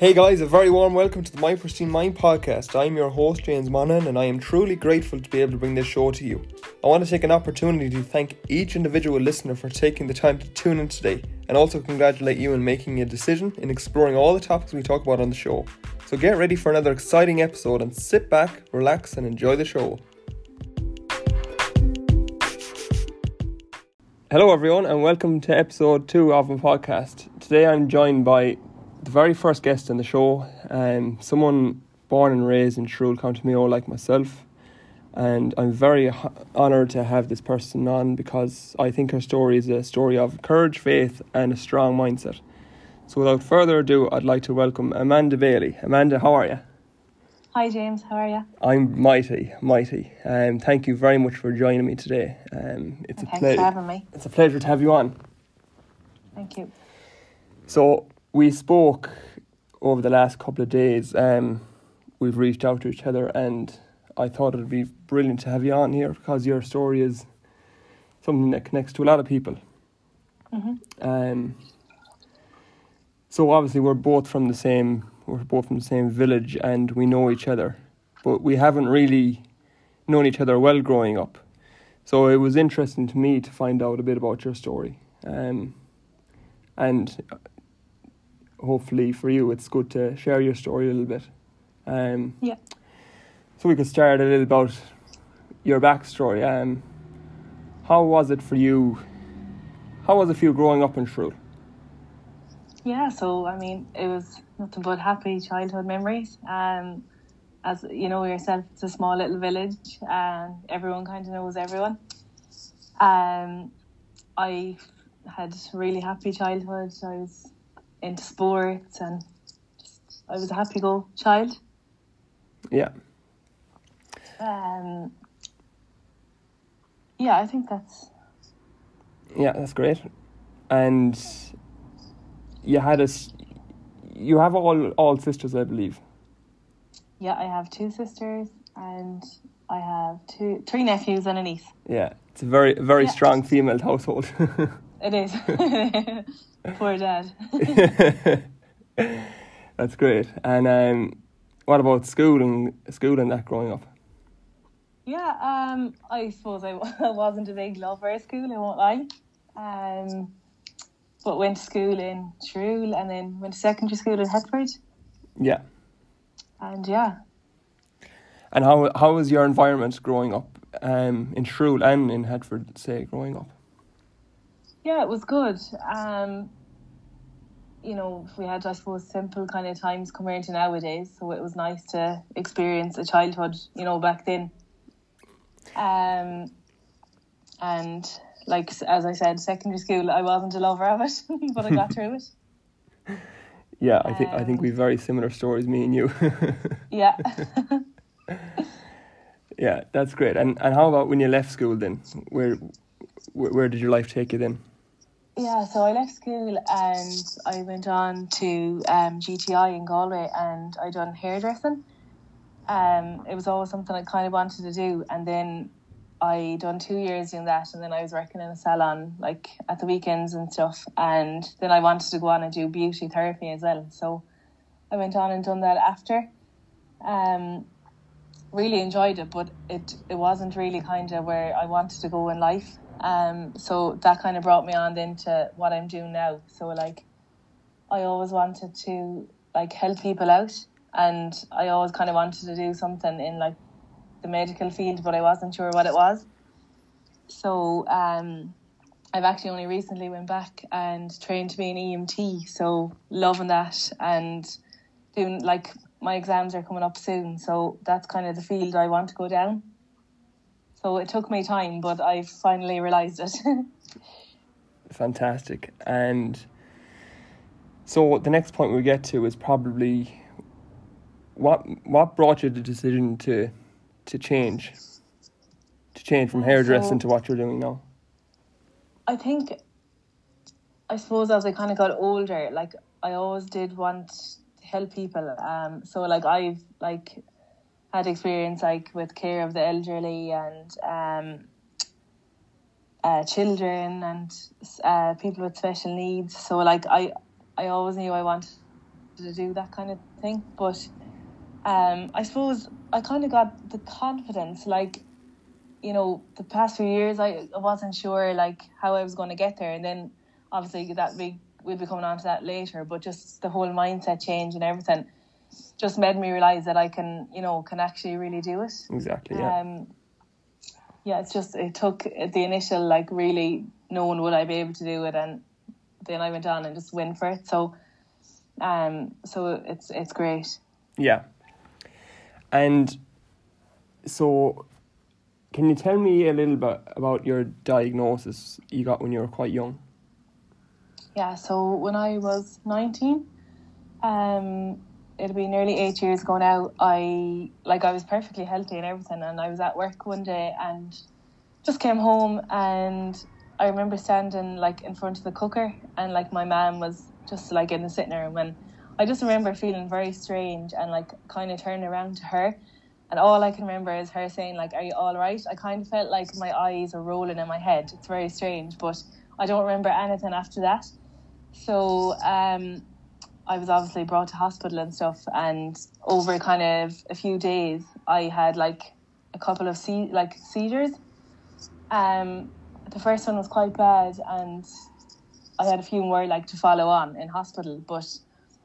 Hey guys, a very warm welcome to the My Pristine Mind podcast. I'm your host, James Monahan, and I am truly grateful to be able to bring this show to you. I want to take an opportunity to thank each individual listener for taking the time to tune in today, and also congratulate you on making a decision in exploring all the topics we talk about on the show. So get ready for another exciting episode and sit back, relax, and enjoy the show. Hello, everyone, and welcome to episode two of my podcast. Today I'm joined by the very first guest on the show, um, someone born and raised in Shrule, County Mayo, like myself. And I'm very honoured to have this person on because I think her story is a story of courage, faith, and a strong mindset. So, without further ado, I'd like to welcome Amanda Bailey. Amanda, how are you? Hi James, how are you? I'm mighty, mighty. Um, thank you very much for joining me today. Um, it's a Thanks pleasure. for having me. It's a pleasure to have you on. Thank you. So we spoke over the last couple of days. Um, we've reached out to each other, and I thought it'd be brilliant to have you on here because your story is something that connects to a lot of people. hmm Um, so obviously we're both from the same we're both from the same village and we know each other, but we haven't really known each other well growing up. So it was interesting to me to find out a bit about your story, um, and hopefully for you it's good to share your story a little bit. Um, Yeah. So we could start a little about your backstory. Um, how was it for you? How was it for you growing up in Shrule? Yeah, so I mean, it was nothing but happy childhood memories. Um, as you know yourself, it's a small little village, and everyone kind of knows everyone. Um, I had really happy childhood. I was into sports, and just, I was a happy-go child. Yeah. Um, yeah, I think that's Yeah, that's great. And you had a, you have all all sisters, I believe. yeah. I have two sisters, and I have two, three nephews and a niece. Yeah, it's a very very Yeah. strong female household. It is. Poor dad. that's great. And um, what about school and school and that growing up? Yeah, um, I suppose I wa- wasn't a big lover of school, I won't lie. Um, but went to school in Shrule and then went to secondary school in Headford. Yeah. And yeah, And how how was your environment growing up um, in Shrule and in Headford, say, growing up? Yeah, it was good. Um, you know, we had, I suppose, simple kind of times compared to nowadays. So it was nice to experience a childhood, you know, back then. Um, and like as I said, secondary school, I wasn't a lover of it, but I got through it. Yeah, I think I think Um, we've very similar stories, me and you. Yeah. yeah, that's great. And and how about when you left school then? Where where, where did your life take you then? Yeah, so I left school and I went on to um, GTI in Galway and I done hairdressing. Um, it was always something I kind of wanted to do, and then I done two years doing that, and then I was working in a salon like at the weekends and stuff, and then I wanted to go on and do beauty therapy as well. So I went on and done that after. Um, really enjoyed it, but it it wasn't really kind of where I wanted to go in life. Um, so that kind of brought me on into what I'm doing now. So like, I always wanted to like help people out, and I always kind of wanted to do something in like the medical field, but I wasn't sure what it was. So um, I've actually only recently went back and trained to be an EMT. So loving that and doing like my exams are coming up soon. So that's kind of the field I want to go down. So it took me time, but I finally realised it. Fantastic. And so the next point we get to is probably what what brought you the decision to to change to change from hairdressing So- to what you're doing now. I think, I suppose as I kind of got older, like I always did want to help people. Um, so like I've like had experience like with care of the elderly and um, uh, children and uh, people with special needs. So like I, I always knew I wanted to do that kind of thing. But um, I suppose I kind of got the confidence, like, you know, the past few years, I, I wasn't sure, like, how I was going to get there. And then obviously that we we'll be coming on to that later, but just the whole mindset change and everything just made me realize that I can, you know, can actually really do it. Exactly. Yeah. Um, yeah, it's just it took the initial like really knowing would I be able to do it, and then I went on and just went for it. So, um, so it's it's great. Yeah. And so, can you tell me a little bit about your diagnosis you got when you were quite young? Yeah, so when I was nineteen, um, it'll be nearly eight years ago now. I like I was perfectly healthy and everything, and I was at work one day and just came home and I remember standing like in front of the cooker and like my mom was just like in the sitting room and I just remember feeling very strange and like kind of turning around to her and all I can remember is her saying like are you all right? I kind of felt like my eyes are rolling in my head. It's very strange but I don't remember anything after that. So um I was obviously brought to hospital and stuff, and over kind of a few days, I had like a couple of se- like seizures. Um, the first one was quite bad, and I had a few more like to follow on in hospital, but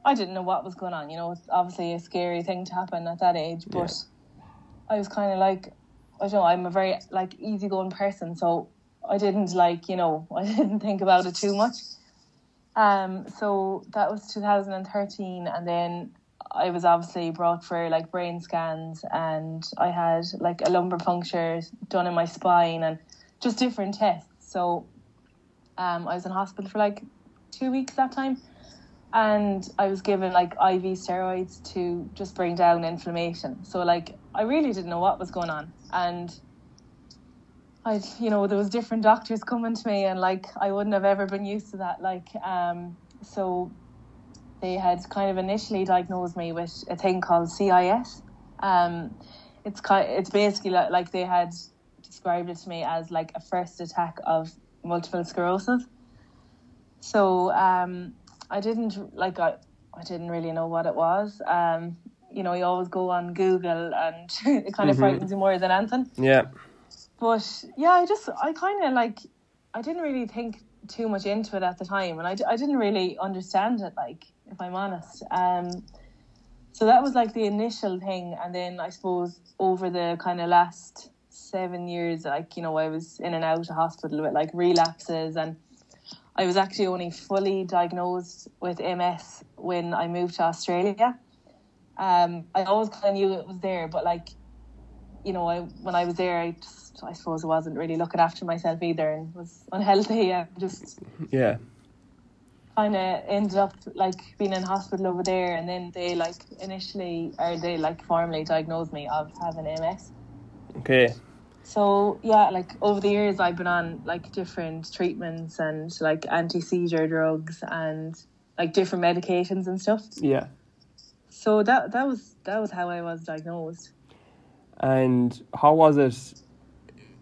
I didn't know what was going on. You know, it's obviously a scary thing to happen at that age, but yeah. I was kind of like, I don't know, I'm a very like easygoing person, so I didn't like, you know, I didn't think about it too much. Um, so that was 2013, and then I was obviously brought for like brain scans, and I had like a lumbar puncture done in my spine, and just different tests. So um, I was in hospital for like two weeks that time, and I was given like IV steroids to just bring down inflammation. So like I really didn't know what was going on, and I, you know, there was different doctors coming to me, and like I wouldn't have ever been used to that. Like, um, so they had kind of initially diagnosed me with a thing called CIS. Um, it's kind, it's basically like, like they had described it to me as like a first attack of multiple sclerosis. So um, I didn't like I, I didn't really know what it was. Um, you know, you always go on Google, and it kind of mm-hmm. frightens you more than anything. Yeah but yeah, I just I kind of like I didn't really think too much into it at the time, and I, I didn't really understand it. Like if I'm honest, um, so that was like the initial thing, and then I suppose over the kind of last seven years, like you know, I was in and out of hospital with like relapses, and I was actually only fully diagnosed with MS when I moved to Australia. Um, I always kind of knew it was there, but like, you know, I when I was there, I just I suppose I wasn't really looking after myself either and was unhealthy. And just yeah. kind of ended up like being in hospital over there and then they like initially or they like formally diagnosed me of having MS okay. So yeah like over the years I've been on like different treatments and like anti-seizure drugs and like different medications and stuff. Yeah. So that that was that was how I was diagnosed and how was it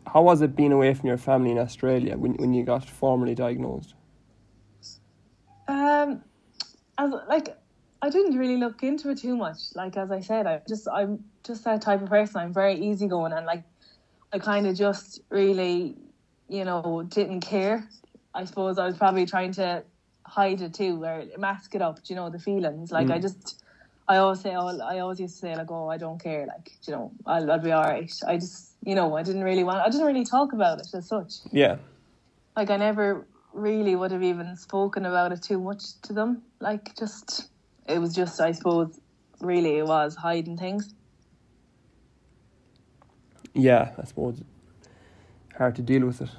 how was it being away from your family in Australia when when you got formally diagnosed? Um, as like I didn't really look into it too much. Like as I said, I just I'm just that type of person. I'm very easygoing and like I kind of just really, you know, didn't care. I suppose I was probably trying to hide it too or mask it up. you know the feelings? Like mm. I just. I always say, oh, I always used to say, like, oh, I don't care, like, you know, I'll, I'll be all right. I just you know, I didn't really want, I didn't really talk about it as such. Yeah. Like I never really would have even spoken about it too much to them. Like just, it was just, I suppose, really it was hiding things. Yeah, I suppose hard to deal with it.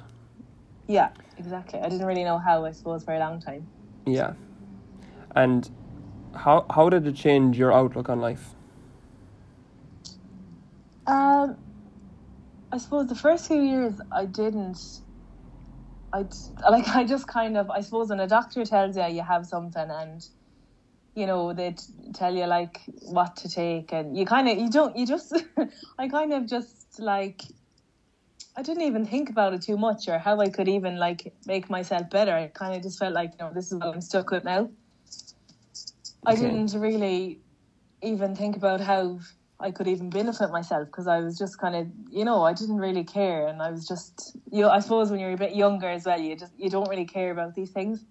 Yeah, exactly. I didn't really know how, I suppose, for a long time. Yeah. And how how did it change your outlook on life? Um, I suppose the first few years I didn't. I like I just kind of I suppose when a doctor tells you you have something and you know they tell you like what to take and you kind of you don't you just I kind of just like I didn't even think about it too much or how I could even like make myself better. I kind of just felt like you know this is what I'm stuck with now. I Okay. didn't really even think about how I could even benefit myself because I was just kind of, you know, I didn't really care, and I was just, you know, I suppose when you're a bit younger as well, you just you don't really care about these things.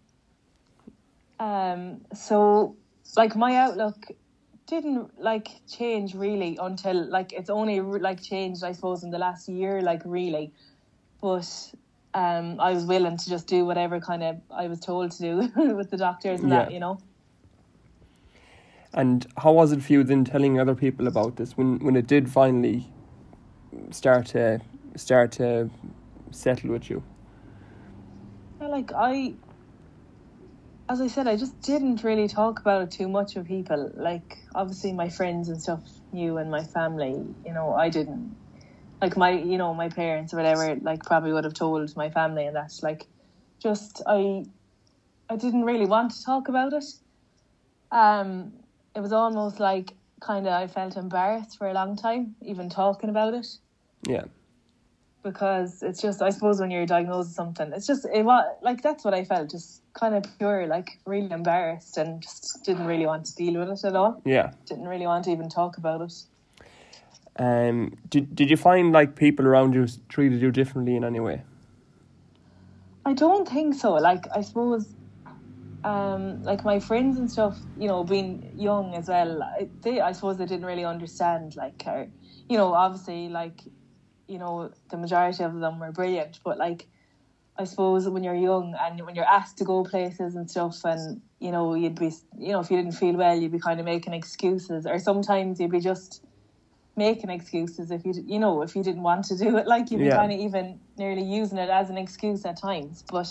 Um, so like my outlook didn't like change really until like it's only like changed, I suppose, in the last year, like really, but. Um, I was willing to just do whatever kind of I was told to do with the doctors and that, you know. And how was it for you then telling other people about this when when it did finally start to start to settle with you? Yeah, like I, as I said, I just didn't really talk about it too much with people. Like obviously my friends and stuff knew, and my family, you know, I didn't. Like my, you know, my parents or whatever, like probably would have told my family, and that's like, just I, I didn't really want to talk about it. Um, it was almost like kind of I felt embarrassed for a long time, even talking about it Yeah. because it's just I suppose when you're diagnosed with something, it's just it was like that's what I felt, just kind of pure, like really embarrassed, and just didn't really want to deal with it at all. Yeah. Didn't really want to even talk about it. Um did did you find like people around you treated you differently in any way? I don't think so. Like I suppose, um, like my friends and stuff, you know, being young as well, I, they I suppose they didn't really understand. Like, or, you know, obviously, like, you know, the majority of them were brilliant, but like, I suppose when you're young and when you're asked to go places and stuff, and you know, you'd be, you know, if you didn't feel well, you'd be kind of making excuses, or sometimes you'd be just making excuses if you you know if you didn't want to do it like you'd be Yeah. kind of even nearly using it as an excuse at times but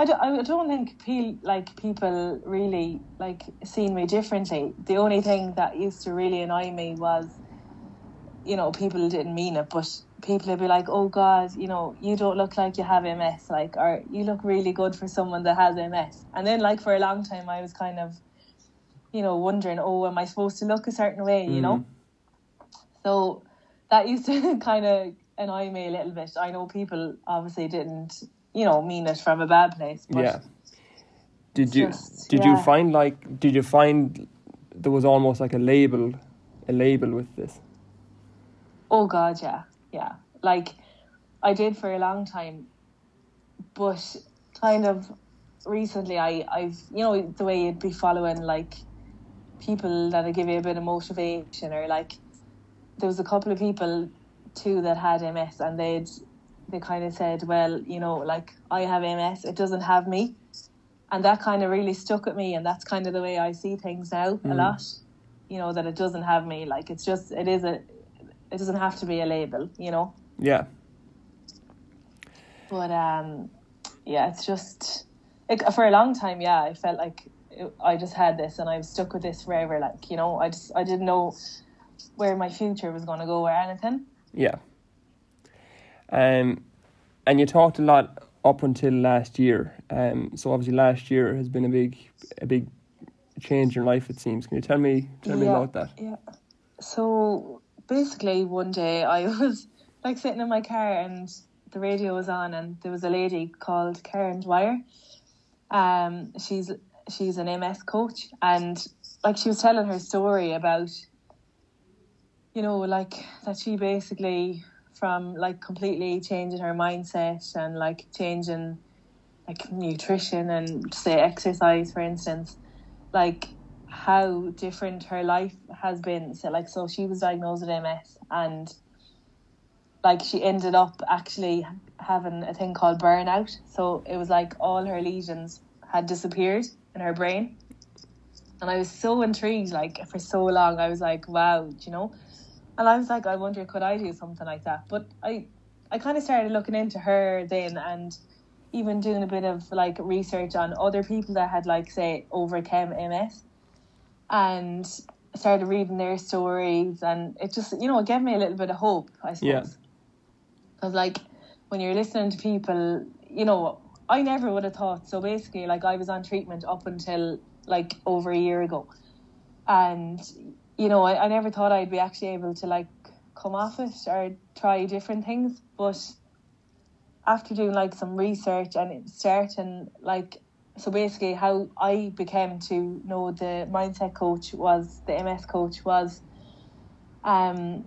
I don't, I don't think pe- like people really like seen me differently. The only thing that used to really annoy me was you know people didn't mean it but people would be like oh god you know you don't look like you have ms like or you look really good for someone that has ms and then like for a long time i was kind of you know wondering oh am i supposed to look a certain way? You know? Mm. So that used to kind of annoy me a little bit. I know people obviously didn't, you know, mean it from a bad place. But yeah. Did you just- did you find like did you find there was almost like a label a label with this? Oh God, yeah, yeah. Like I did for a long time, but kind of recently, I I've you know the way you'd be following like people that give you a bit of motivation or like there was a couple of people too that had MS and they'd they kind of said, well, you know, like I have MS, it doesn't have me, and that kind of really stuck at me, and that's kind of the way I see things now a lot. You know that it doesn't have me, like it's just it is a it doesn't have to be a label, you know. Yeah. But um, yeah, it's just like for a long time. Yeah, I felt like it, I just had this, and I've stuck with this forever. Like you know, I just I didn't know where my future was going to go or anything. Yeah. Um, and you talked a lot up until last year. Um, so obviously last year has been a big, a big change in your life. It seems. Can you tell me, tell me about that? Yeah. So basically, one day I was like sitting in my car and the radio was on, and there was a lady called Karen Dwyer. Um, she's she's an MS coach, and like she was telling her story about, you know, like that she basically from like completely changing her mindset and like changing like nutrition and say exercise for instance like how different her life has been. So like so she was diagnosed with MS and like she ended up actually having a thing called burnout. So it was like all her lesions had disappeared in her brain. And I was so intrigued, like for so long. I was like, wow, you know? And I was like, I wonder could I do something like that? But I I kind of started looking into her then and even doing a bit of like research on other people that had like say overcome MS and started reading their stories and it just you know it gave me a little bit of hope I suppose Yeah. because like when you're listening to people you know I never would have thought so basically like I was on treatment up until like over a year ago and you know I, I never thought I'd be actually able to like come off it or try different things but after doing like some research and starting like so basically, how I became to know the mindset coach was the MS coach was. Um,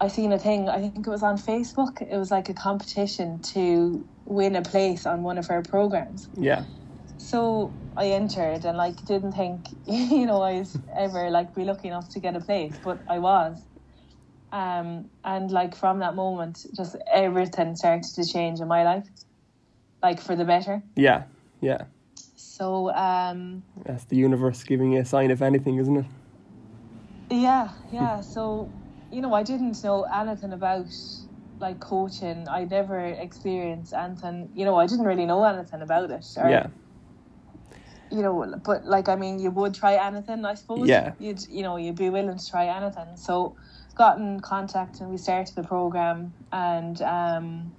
I seen a thing. I think it was on Facebook. It was like a competition to win a place on one of her programs. Yeah. So I entered and like didn't think you know I was ever like be lucky enough to get a place, but I was. Um, and like from that moment, just everything started to change in my life, like for the better. Yeah. Yeah. So um, That's the universe giving you a sign, if anything, isn't it? yeah, yeah. So you know, I didn't know anything about like coaching. I never experienced anything. You know, I didn't really know anything about it. Or, Yeah. You know, but like I mean, you would try anything, I suppose. Yeah. You'd you know you'd be willing to try anything. So got in contact and we started the program and um,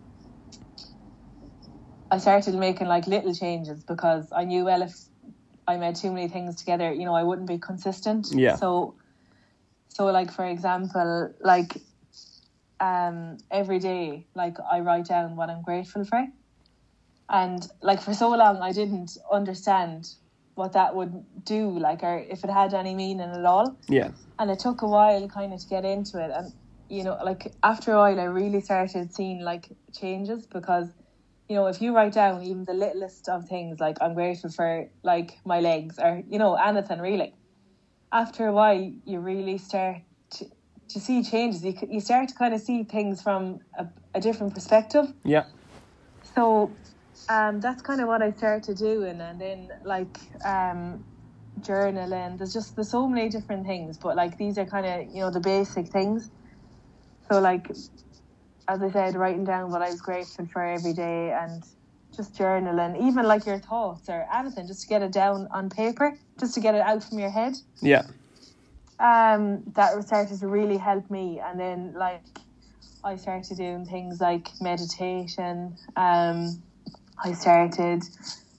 I started making like little changes because I knew well if I made too many things together, you know, I wouldn't be consistent. Yeah. So so like for example, like um every day like I write down what I'm grateful for. And like for so long I didn't understand what that would do, like or if it had any meaning at all. Yeah. And it took a while kind of to get into it and you know, like after a while I really started seeing like changes because you know, if you write down even the littlest of things like I'm grateful for like my legs or, you know, anything really, after a while you really start to, to see changes. You, you start to kind of see things from a, a different perspective. Yeah. So um, that's kind of what I started doing, and then like um, journaling. There's just there's so many different things, but like these are kind of you know the basic things. So like as I said, writing down what I was grateful for every day, and just journaling, even like your thoughts or anything, just to get it down on paper, just to get it out from your head Yeah. um, that started to really help me. And then like I started doing things like meditation. Um, I started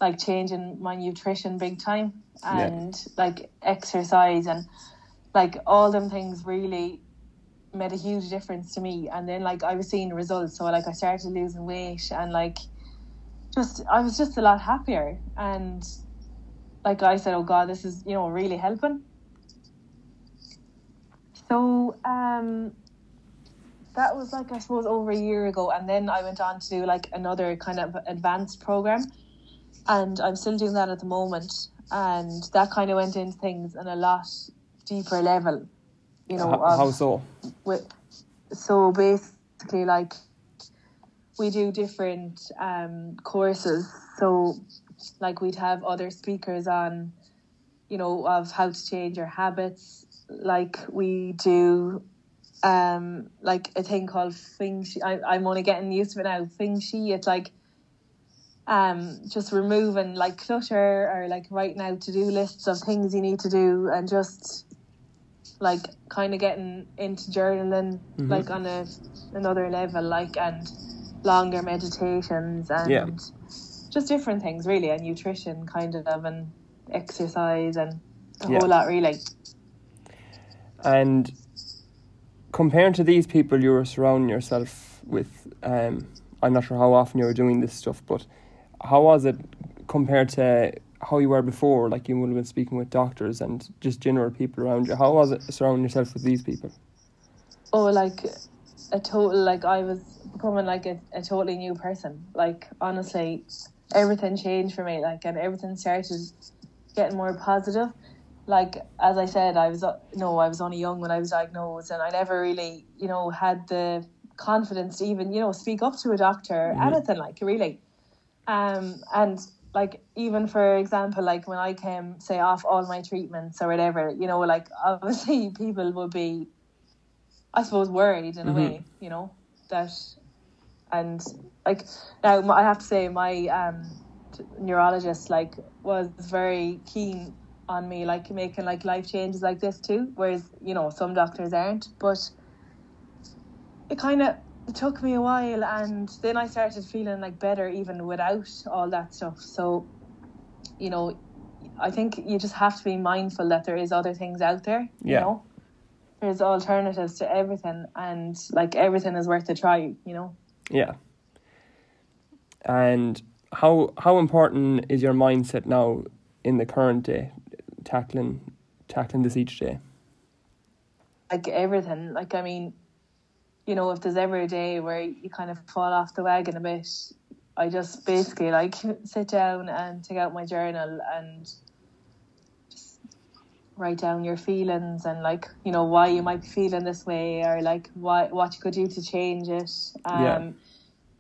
like changing my nutrition big time Yeah. and like exercise and like all them things really made a huge difference to me. And then like I was seeing results, so like I started losing weight and like just I was just a lot happier and like I said, oh God, this is you know really helping. So um, that was like I suppose over a year ago, and then I went on to do like another kind of advanced program, and I'm still doing that at the moment, and that kind of went into things on a lot deeper level, you know. H- of- how so? with, so basically like we do different um, courses so like we'd have other speakers on you know of how to change your habits like we do um like a thing called feng shui I, i'm only getting used to it now feng shui it's like um just removing like clutter or like writing out to-do lists of things you need to do and just like kind of getting into journaling Mhm. like on a another level like and longer meditations and Yeah. just different things really and nutrition kind of and exercise and a Yeah. whole lot really And compared to these people you were surrounding yourself with, um, I'm not sure how often you were doing this stuff, but how was it compared to how you were before? Like you would have been speaking with doctors and just general people around you. How was it surrounding yourself with these people? oh like a total like I was becoming like a, a totally new person like honestly everything changed for me like and everything started getting more positive like as I said I was uh, no I was only young when I was diagnosed and I never really you know had the confidence to even you know speak up to a doctor Mhm. anything like really um and like even for example like when I came say off all my treatments or whatever you know like obviously people would be I suppose worried in a Mhm. way, you know, that and like now I have to say my um neurologist like was very keen on me like making like life changes like this too, whereas you know some doctors aren't, but it kind of took me a while and then I started feeling like better even without all that stuff. So, you know, I think you just have to be mindful that there is other things out there, you Yeah. know there's alternatives to everything and like everything is worth a try you know Yeah. And how how important is your mindset now in the current day, tackling tackling this each day? Like everything. Like I mean, you know, if there's ever a day where you kind of fall off the wagon a bit, I just basically like sit down and take out my journal and just write down your feelings and like you know why you might be feeling this way or like what what you could do to change it. Um, Yeah.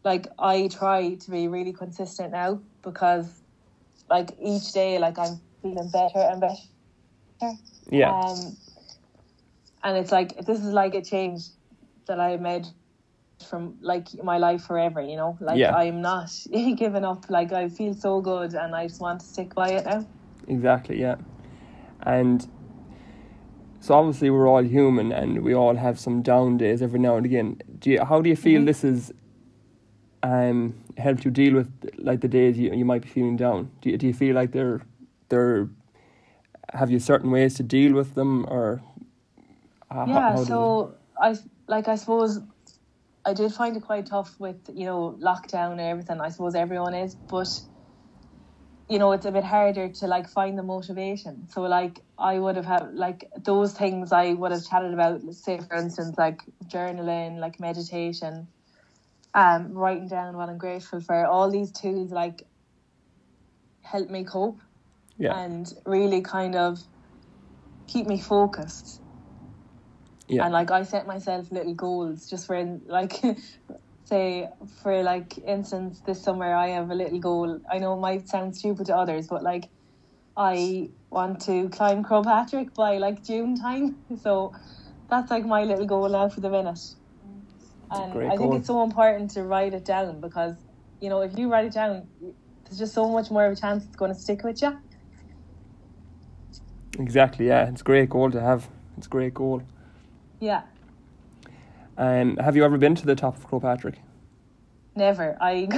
Like I try to be really consistent now because like each day like I'm feeling better and better. Yeah, Um, and it's like this is like a change that I made from like my life forever. You know, like Yeah. I'm not giving up. Like I feel so good, and I just want to stick by it now. exactly. Yeah, and so obviously we're all human, and we all have some down days every now and again. Do you, how do you feel Mhm. this is um helped you deal with like the days you you might be feeling down? Do you, do you feel like they're they're have you certain ways to deal with them or how, yeah. how so I like I suppose I did find it quite tough with you know lockdown and everything. I suppose everyone is, but you know it's a bit harder to like find the motivation. So like I would have had like those things I would have chatted about. Say for instance like journaling, like meditation, um, writing down what I'm grateful for. All these tools like help me cope yeah and really kind of keep me focused. Yeah. And like I set myself little goals just for in, like say for like instance this summer I have a little goal. I know it might sound stupid to others, but like I want to climb Croagh Patrick by like June time. So that's like my little goal now for the minute. And I think it's so important to write it down because you know if you write it down, there's just so much more of a chance it's going to stick with you. Exactly yeah it's a great goal to have it's a great goal Yeah. um have you ever been to the top of Croagh Patrick Never. I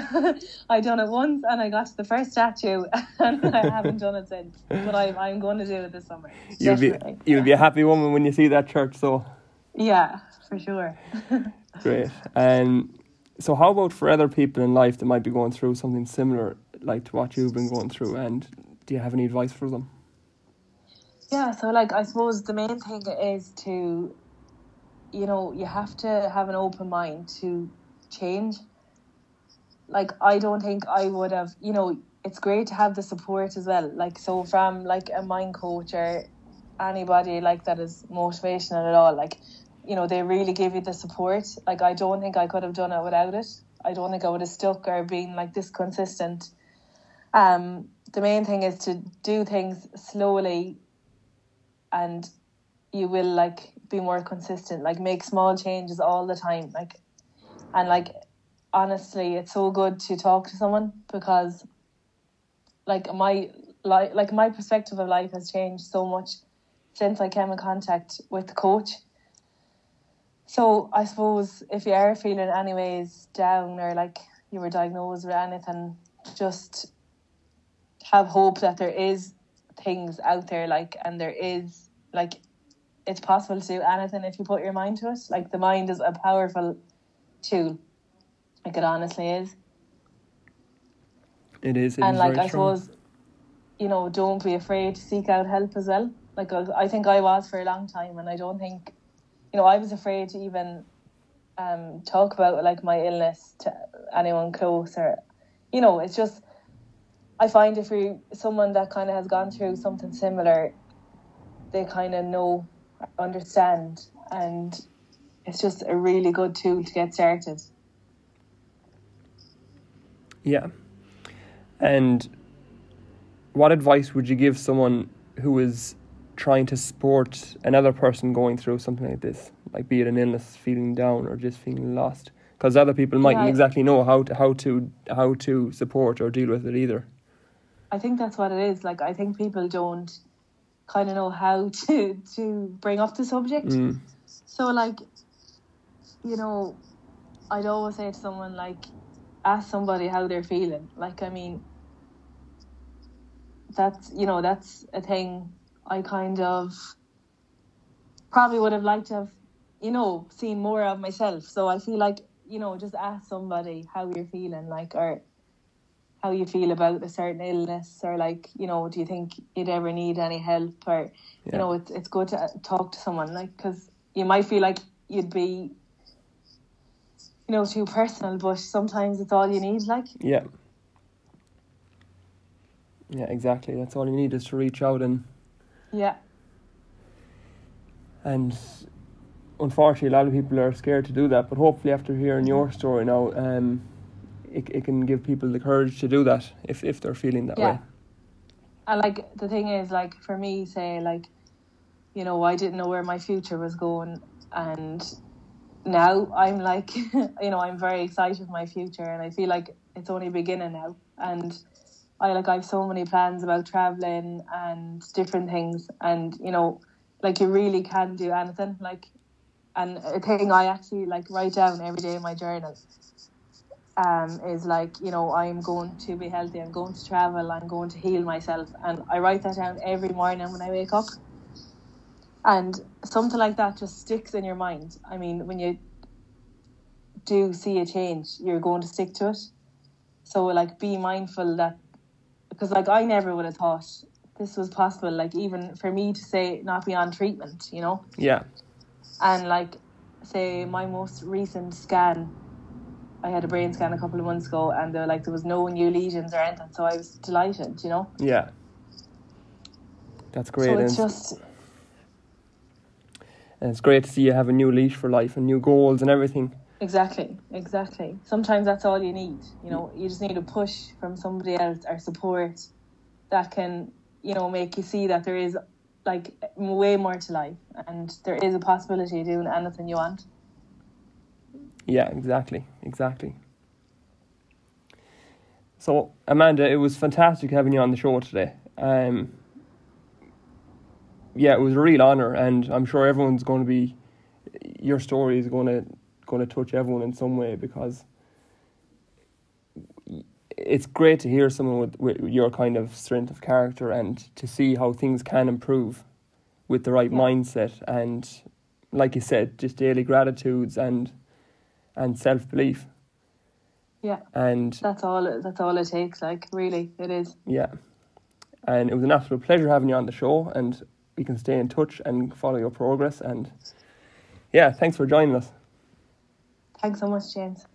I done it once and I got to the first statue and I haven't done it since. But I I'm going to do it this summer. you'll be you'll be a happy woman when you see that church so Yeah, for sure. Great. Um, so how about for other people in life that might be going through something similar, like to what you've been going through, and do you have any advice for them? Yeah, so like I suppose the main thing is to, you know, you have to have an open mind to change. Like I don't think I would have, you know, it's great to have the support as well. Like so from like a mind coach or anybody like that is motivational at all. Like, you know, they really give you the support. Like I don't think I could have done it without it. I don't think I would have stuck or been like this consistent. Um, the main thing is to do things slowly and you will like be more consistent like make small changes all the time like and like honestly it's so good to talk to someone because like my like like my perspective of life has changed so much since I came in contact with the coach. So I suppose if you are feeling anyways down or like you were diagnosed with anything just have hope that there is things out there like and there is like it's possible to do anything if you put your mind to it like the mind is a powerful tool like it honestly is It is. It and is like i strong. suppose you know don't be afraid to seek out help as well like I, I think i was for a long time and i don't think you know i was afraid to even um talk about like my illness to anyone close or you know it's just i find if you're someone that kind of has gone through something similar they kind of know understand and it's just a really good tool to get started Yeah. And what advice would you give someone who is trying to support another person going through something like this, like be it an illness, feeling down, or just feeling lost? Because other people mightn't Yeah. exactly know how to how to how to support or deal with it either. I think that's what it is. Like I think people don't kind of know how to to bring up the subject. Mm. So like, you know, I'd always say to someone like, ask somebody how they're feeling. Like I mean, that's you know that's a thing I kind of probably would have liked to have you know seen more of myself. So I feel like you know just ask somebody how you're feeling, like or how you feel about a certain illness or like you know do you think you'd ever need any help or Yeah. you know it's it's good to talk to someone like because you might feel like you'd be you know too personal but sometimes it's all you need like Yeah. Yeah, exactly. That's all you need is to reach out and yeah and unfortunately a lot of people are scared to do that. But hopefully after hearing your story now, um, it it can give people the courage to do that if if they're feeling that Yeah. way. And like the thing is, like for me, say like, you know, I didn't know where my future was going, and now I'm like, you know, I'm very excited for my future, and I feel like it's only beginning now. And I like I have so many plans about traveling and different things, and you know, like you really can do anything. Like, and a thing I actually like write down every day in my journal um, is like, you know, I'm going to be healthy, I'm going to travel, I'm going to heal myself. And I write that down every morning when I wake up. And something like that just sticks in your mind. I mean, when you do see a change, you're going to stick to it. So, like, be mindful that, because, like, I never would have thought this was possible. Like, even for me to say not be on treatment, you know? Yeah. And like, say my most recent scan, I had a brain scan a couple of months ago, and they were like there was no new lesions or anything. So I was delighted, you know. Yeah. That's great. so it's just and it's great to see you have a new leash for life and new goals and everything. exactly, exactly. Sometimes that's all you need. You know, you just need a push from somebody else or support that can, you know, make you see that there is like way more to life, and there is a possibility of doing anything you want. Yeah, exactly, exactly. So, Amanda, it was fantastic having you on the show today. Um, yeah, it was a real honor, and I'm sure everyone's going to be. Your story is going to going to touch everyone in some way because it's great to hear someone with, with your kind of strength of character and to see how things can improve with the right mindset and, like you said, just daily gratitudes and and self belief. Yeah, And that's all. it- That's all it takes. Like, really, it is. yeah, and it was an absolute pleasure having you on the show. And we can stay in touch and follow your progress. And yeah, thanks for joining us. Thanks so much, James.